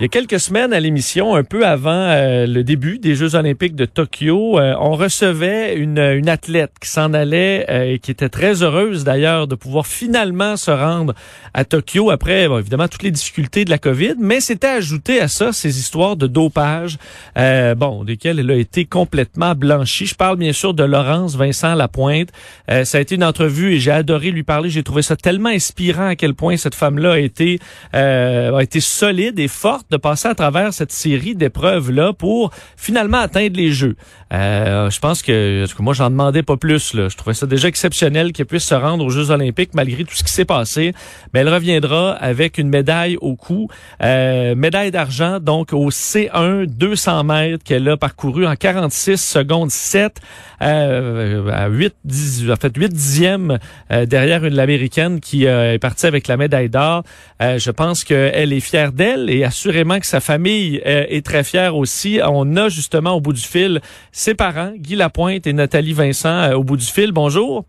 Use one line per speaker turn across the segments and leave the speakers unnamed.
Il y a quelques semaines à l'émission, un peu avant euh, le début des Jeux olympiques de Tokyo, euh, on recevait une, une athlète qui s'en allait euh, et qui était très heureuse d'ailleurs de pouvoir finalement se rendre à Tokyo après bon, évidemment toutes les difficultés de la COVID, mais c'était ajouté à ça ces histoires de dopage, bon, desquelles elle a été complètement blanchie. Je parle bien sûr de Laurence Vincent Lapointe. ça a été une entrevue et j'ai adoré lui parler. J'ai trouvé ça tellement inspirant à quel point cette femme-là a été a été solide et forte de passer à travers cette série d'épreuves-là pour finalement atteindre les Jeux. Euh, je pense que, moi, j'en demandais pas plus. Là. Je trouvais ça déjà exceptionnel qu'elle puisse se rendre aux Jeux olympiques malgré tout ce qui s'est passé. Mais elle reviendra avec une médaille au cou. Euh, médaille d'argent, donc au C1 200 mètres qu'elle a parcouru en 46 secondes 7 euh, à 8, 10, en fait 8 dixièmes euh, derrière une l'américaine qui euh, est partie avec la médaille d'or. je pense qu'elle est fière d'elle et assurément que sa famille est très fière aussi. On a justement au bout du fil ses parents, Guy Lapointe et Nathalie Vincent euh, au bout du fil. Bonjour.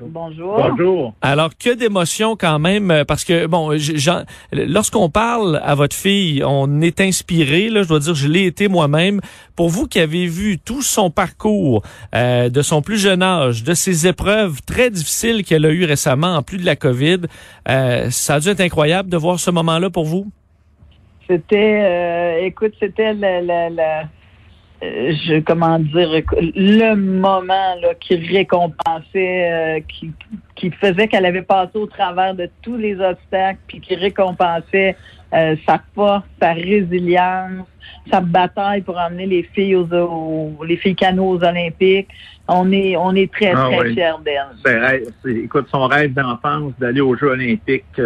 Bonjour.
Bonjour.
Alors, que d'émotion quand même, euh, parce que, bon, lorsqu'on parle à votre fille, on est inspiré, là, je dois dire, je l'ai été moi-même. Pour vous qui avez vu tout son parcours, de son plus jeune âge, de ses épreuves très difficiles qu'elle a eues récemment, en plus de la COVID, ça a dû être incroyable de voir ce moment-là pour vous?
C'était, euh, écoute, c'était la, la, la euh, je, comment dire, le moment là, qui récompensait, euh, qui, qui faisait qu'elle avait passé au travers de tous les obstacles, puis qui récompensait sa force, sa résilience, sa bataille pour emmener les filles aux, les filles canots aux Olympiques. On est, on est très, ah très fiers d'elle.
Écoute, son rêve d'enfance d'aller aux Jeux olympiques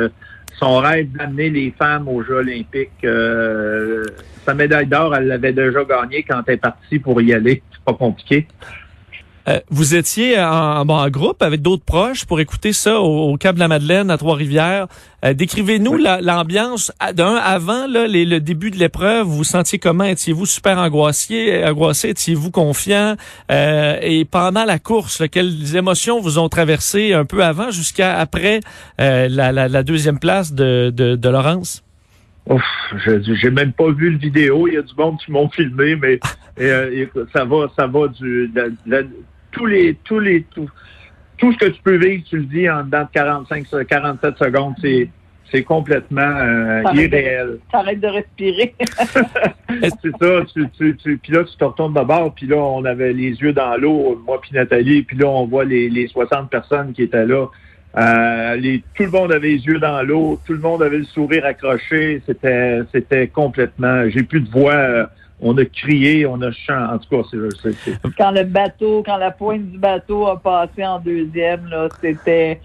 son rêve d'amener les femmes aux Jeux olympiques. Euh, sa médaille d'or, elle l'avait déjà gagnée quand elle est partie pour y aller. C'est pas compliqué.
Euh, vous étiez en, en, groupe avec d'autres proches pour écouter ça au, Cap de la Madeleine, à Trois-Rivières. Euh, décrivez-nous l'ambiance d'un avant là, le début de l'épreuve. Vous, vous sentiez comment? Étiez-vous super angoissé, angoissé? Étiez-vous confiant? Euh, Et pendant la course, quelles émotions vous ont traversé un peu avant jusqu'à après la, la, la, deuxième place de, de, de Laurence?
Ouf, j'ai même pas vu le vidéo. Il y a du monde qui m'ont filmé, mais ça va, ça va du, tous les, tous les, tout, tout ce que tu peux vivre, tu le dis en dedans de 45, 47 secondes, c'est, c'est complètement euh, irréel.
T'arrêtes de respirer.
c'est ça. Tu, tu, tu, puis là, tu te retournes d'abord, puis là, on avait les yeux dans l'eau, moi puis Nathalie, puis là, on voit les, les 60 personnes qui étaient là. Euh, les, tout le monde avait les yeux dans l'eau, tout le monde avait le sourire accroché. C'était, c'était complètement. J'ai plus de voix. Euh, on a crié, on a chanté. En tout cas, c'est.
Quand le bateau, quand la pointe du bateau a passé en deuxième, là, c'était.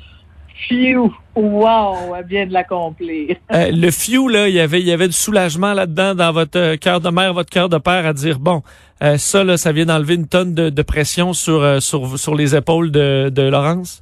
Phew! Wow! Elle vient de l'accomplir.
Euh, le few, là, il y avait, il y avait du soulagement là-dedans dans votre euh, cœur de mère, votre cœur de père à dire bon, euh, ça, là, ça vient d'enlever une tonne de, pression sur, sur, sur les épaules de, de Laurence?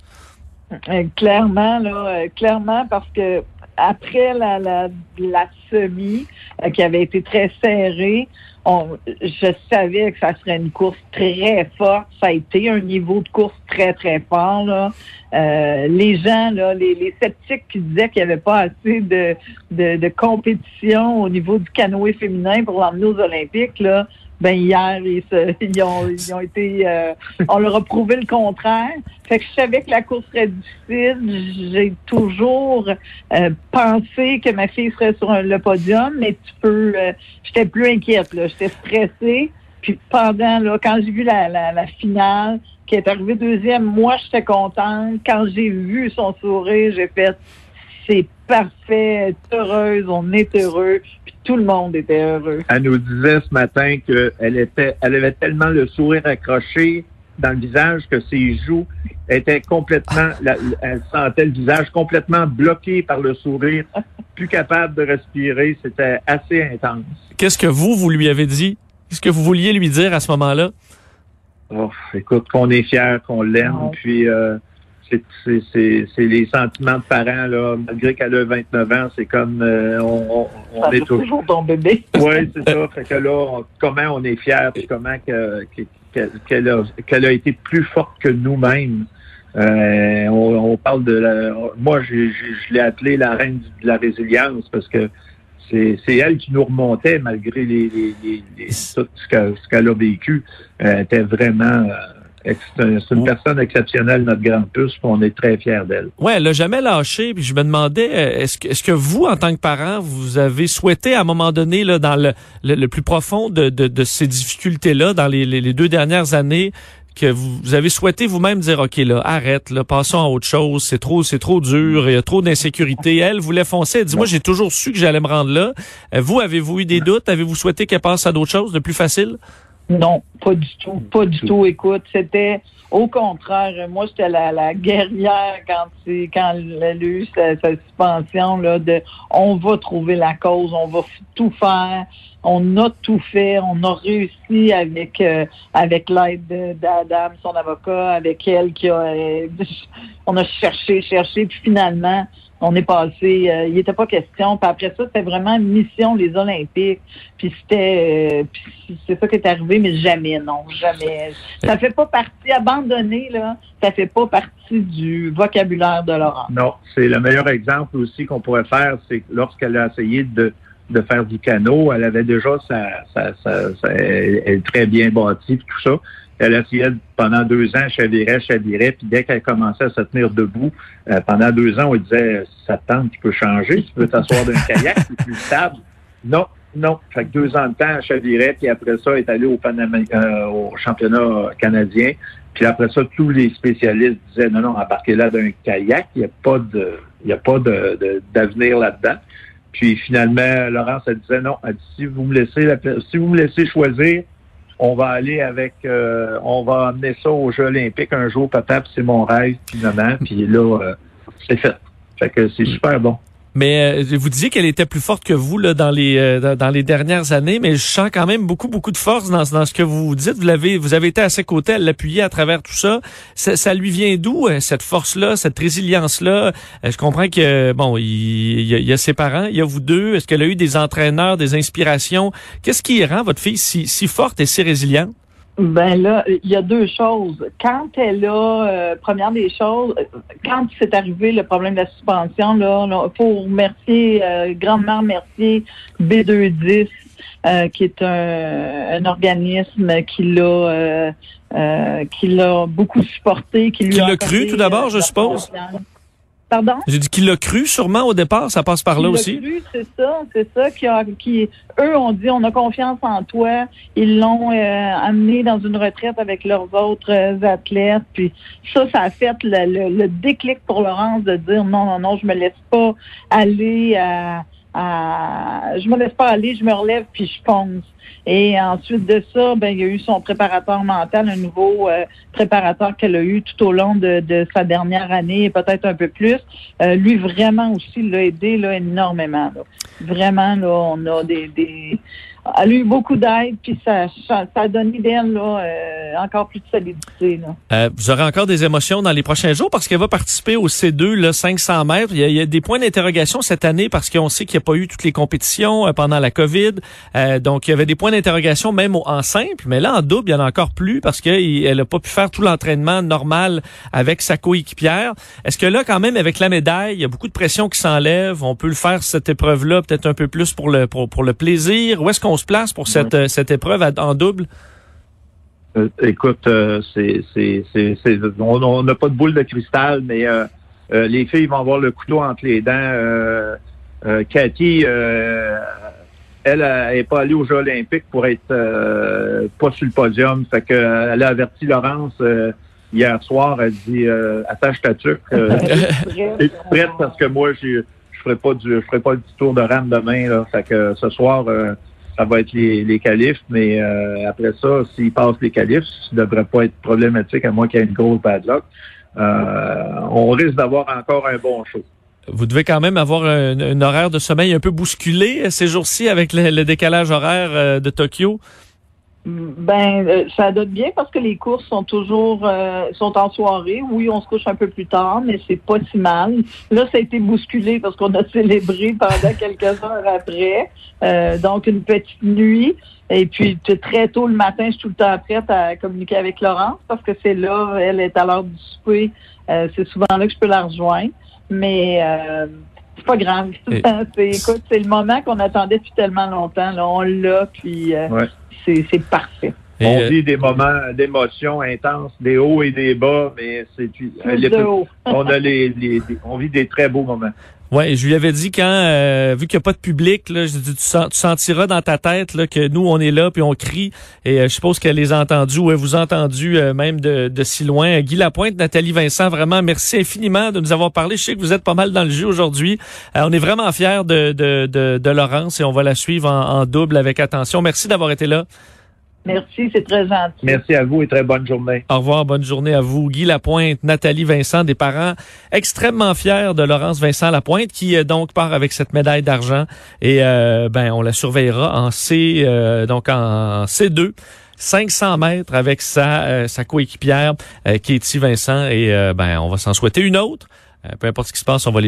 clairement, là, clairement, parce que après la, la, la semi, qui avait été très serrée, je savais que ça serait une course très forte. Ça a été un niveau de course très, très fort. Là. Euh, les gens, là, les, les, sceptiques qui disaient qu'il n'y avait pas assez de, de, de, compétition au niveau du canoë féminin pour l'emmener aux Olympiques, là, ben hier, ils, ils, ont, ils ont été, euh, on leur a prouvé le contraire. Fait que je savais que la course serait difficile. J'ai toujours euh, pensé que ma fille serait sur le podium, mais tu peux, euh, j'étais plus inquiète là, j'étais stressée. Puis pendant là, quand j'ai vu la, la, la finale, qui est arrivée deuxième, moi j'étais contente. Quand j'ai vu son sourire, j'ai fait c'est parfait, heureuse, on est heureux, puis tout le monde était heureux.
Elle nous disait ce matin qu'elle était, elle avait tellement le sourire accroché dans le visage que ses joues étaient complètement, elle sentait le visage complètement bloqué par le sourire, plus capable de respirer. C'était assez intense.
Qu'est-ce que vous, vous lui avez dit? Qu'est-ce que vous vouliez lui dire à ce moment-là?
Oh, écoute, qu'on est fier, qu'on l'aime, puis euh, c'est les sentiments de parents, là, malgré qu'elle a 29 ans, c'est comme euh, on,
on, est toujours ton bébé.
oui, c'est ça. Fait que là, comment on est fiers, puis comment qu'elle a, qu'elle a été plus forte que nous-mêmes. Euh, on, parle de la. Moi, je l'ai appelée la reine de la résilience parce que c'est elle qui nous remontait malgré les, tout ce qu'elle a vécu. Elle était vraiment c'est une personne exceptionnelle, notre grande puce, on est très fiers d'elle.
Ouais, elle n'a jamais lâché. Puis je me demandais, euh, est-ce que, est-ce que vous, en tant que parent, vous avez souhaité à un moment donné, là, dans le, le, plus profond de, de, de ces difficultés-là, dans les, les, deux dernières années, que vous, avez souhaité vous-même dire ok là arrête là passons à autre chose c'est trop c'est trop dur il y a trop d'insécurité. Elle voulait foncer elle dit moi j'ai toujours su que j'allais me rendre là. Euh, vous avez-vous eu des doutes? Avez-vous souhaité qu'elle passe à d'autres choses de plus facile?
Non, pas du tout, pas du tout. Écoute, c'était au contraire. Moi, j'étais la, la guerrière quand c'est quand elle a eu sa, suspension là de on va trouver la cause, on va tout faire. On a tout fait, on a réussi avec euh, avec l'aide d'Adam, son avocat, avec elle qui a euh, on a cherché, cherché, puis finalement on est passé, euh, il n'était pas question. Puis après ça, c'était vraiment mission les Olympiques. Puis c'était, euh, c'est ça qui est arrivé, mais jamais, non, jamais. Ça fait pas partie, abandonné, là, ça fait pas partie du vocabulaire de Laurent.
Non, c'est le meilleur exemple aussi qu'on pourrait faire, c'est lorsqu'elle a essayé de de faire du canot, elle avait déjà sa, sa, sa, elle est très bien bâtie, tout ça. Elle essayait pendant deux ans, chavirait, chavirait, puis dès qu'elle commençait à se tenir debout, euh, pendant deux ans, on disait ça tente, tu peux changer, tu peux t'asseoir d'un kayak, c'est plus stable. Non, non. Fait que deux ans de temps, elle chavirait, puis après ça, elle est allée au, euh, au championnat canadien. Puis après ça, tous les spécialistes disaient non, non, embarquez là d'un kayak, il n'y a pas de a pas de, d'avenir là-dedans. Puis finalement, Laurence, elle disait non, elle dit, si vous me laissez si vous me laissez choisir, on va aller avec, euh, on va amener ça aux Jeux olympiques un jour, papa, c'est mon rêve, puis maman, puis là, euh, c'est fait. Fait que c'est super bon.
Mais euh, vous disiez qu'elle était plus forte que vous là dans les euh, dans les dernières années, mais je sens quand même beaucoup beaucoup de force dans, dans ce que vous dites. Vous l'avez vous avez été à ses côtés, elle l'appuyait à travers tout ça. ça. ça lui vient d'où euh, cette force là, cette résilience là Je comprends que bon, il, il, y a, ses parents, il y a vous deux. Est-ce qu'elle a eu des entraîneurs, des inspirations? Qu'est-ce qui rend votre fille si si forte et si résiliente?
Ben là, il y a deux choses. Quand elle a, euh, première des choses, quand c'est arrivé le problème de la suspension, là, il faut remercier, euh, grandement remercier B210, euh, qui est un, un organisme qui l'a qui l'a beaucoup supporté, qui lui
qui l'a cru tout d'abord, je suppose?
Pardon?
J'ai dit qu'il l'a cru sûrement au départ, ça passe par là aussi.
Cru, c'est ça, c'est ça qui a, qui, eux ont dit on a confiance en toi. Ils l'ont euh, amené dans une retraite avec leurs autres euh, athlètes. Puis ça, ça a fait le, le, déclic pour Laurence de dire non, non, non, je me laisse pas aller à je me laisse pas aller, je me relève puis je pense. Et ensuite de ça, ben, il y a eu son préparateur mental, un nouveau euh, préparateur qu'elle a eu tout au long de, de sa dernière année et peut-être un peu plus. Euh, lui, vraiment aussi, l'a aidé là, énormément. Vraiment, là, on a des, des elle a eu beaucoup d'aide, puis ça, ça, ça donné d'elle là, euh, encore plus de solidité. Là.
Euh, vous aurez encore des émotions dans les prochains jours parce qu'elle va participer au C2, là, 500 mètres. Il y a, des points d'interrogation cette année parce qu'on sait qu'il n'y a pas eu toutes les compétitions euh, pendant la COVID. donc, il y avait des points d'interrogation même en simple, mais là, en double, il y en a encore plus parce qu'elle n'a pas pu faire tout l'entraînement normal avec sa coéquipière. Est-ce que là, quand même, avec la médaille, il y a beaucoup de pression qui s'enlève? On peut le faire, cette épreuve-là, peut-être un peu plus pour le, pour, pour le plaisir? Où est-ce qu'on se place pour cette, euh, cette épreuve en double?
Euh, écoute, euh, c'est, c'est, c'est, on n'a pas de boule de cristal, mais les filles vont avoir le couteau entre les dents. Cathy, elle n'est pas allée aux Jeux olympiques pour être pas sur le podium. Fait que, elle a averti Laurence hier soir. Elle dit attache ta tuque. es prête parce que moi, je je ferai pas du je ferai pas le petit tour de rame demain. Là. Fait que ce soir, ça va être les, les qualifs, mais euh, après ça, s'ils passent les qualifs, ça ne devrait pas être problématique à moins qu'il y ait une grosse bad luck. Euh, on risque d'avoir encore un bon show.
Vous devez quand même avoir un, horaire de sommeil un peu bousculé ces jours-ci avec le décalage horaire euh, de Tokyo.
Ben, euh, ça donne bien parce que les courses sont toujours euh, sont en soirée. Oui, on se couche un peu plus tard, mais c'est pas si mal. Là, ça a été bousculé parce qu'on a célébré pendant quelques heures après. Euh, donc, une petite nuit. Et puis, très tôt le matin, je suis tout le temps prête à communiquer avec Laurence parce que c'est là, elle est à l'heure du souper. c'est souvent là que je peux la rejoindre. Mais C'est pas grave. c'est, écoute, c'est le moment qu'on attendait depuis tellement longtemps. Là, on l'a, puis euh, c'est, c'est parfait.
on euh, vit des moments d'émotion intenses, des hauts et des bas, mais c'est on a les, les, on vit des très beaux moments.
Ouais, je lui avais dit quand, euh, vu qu'il n'y a pas de public, là, je, tu, tu, sentiras dans ta tête là, que nous, on est là, puis on crie. Et euh, je suppose qu'elle les a entendus, ou elle vous a entendu euh, même de, si loin. Guy Lapointe, Nathalie Vincent, vraiment, merci infiniment de nous avoir parlé. Je sais que vous êtes pas mal dans le jeu aujourd'hui. on est vraiment fiers de, de, de, Laurence et on va la suivre en double avec attention. Merci d'avoir été là.
Merci, c'est très gentil.
Merci à vous et très bonne journée.
Au revoir, bonne journée à vous. Guy Lapointe, Nathalie Vincent, des parents extrêmement fiers de Laurence Vincent Lapointe, qui euh, donc part avec cette médaille d'argent et euh, ben on la surveillera en C, euh, donc en C2. 500 mètres avec sa, sa coéquipière Katie Vincent et ben on va s'en souhaiter une autre. peu importe ce qui se passe, on va les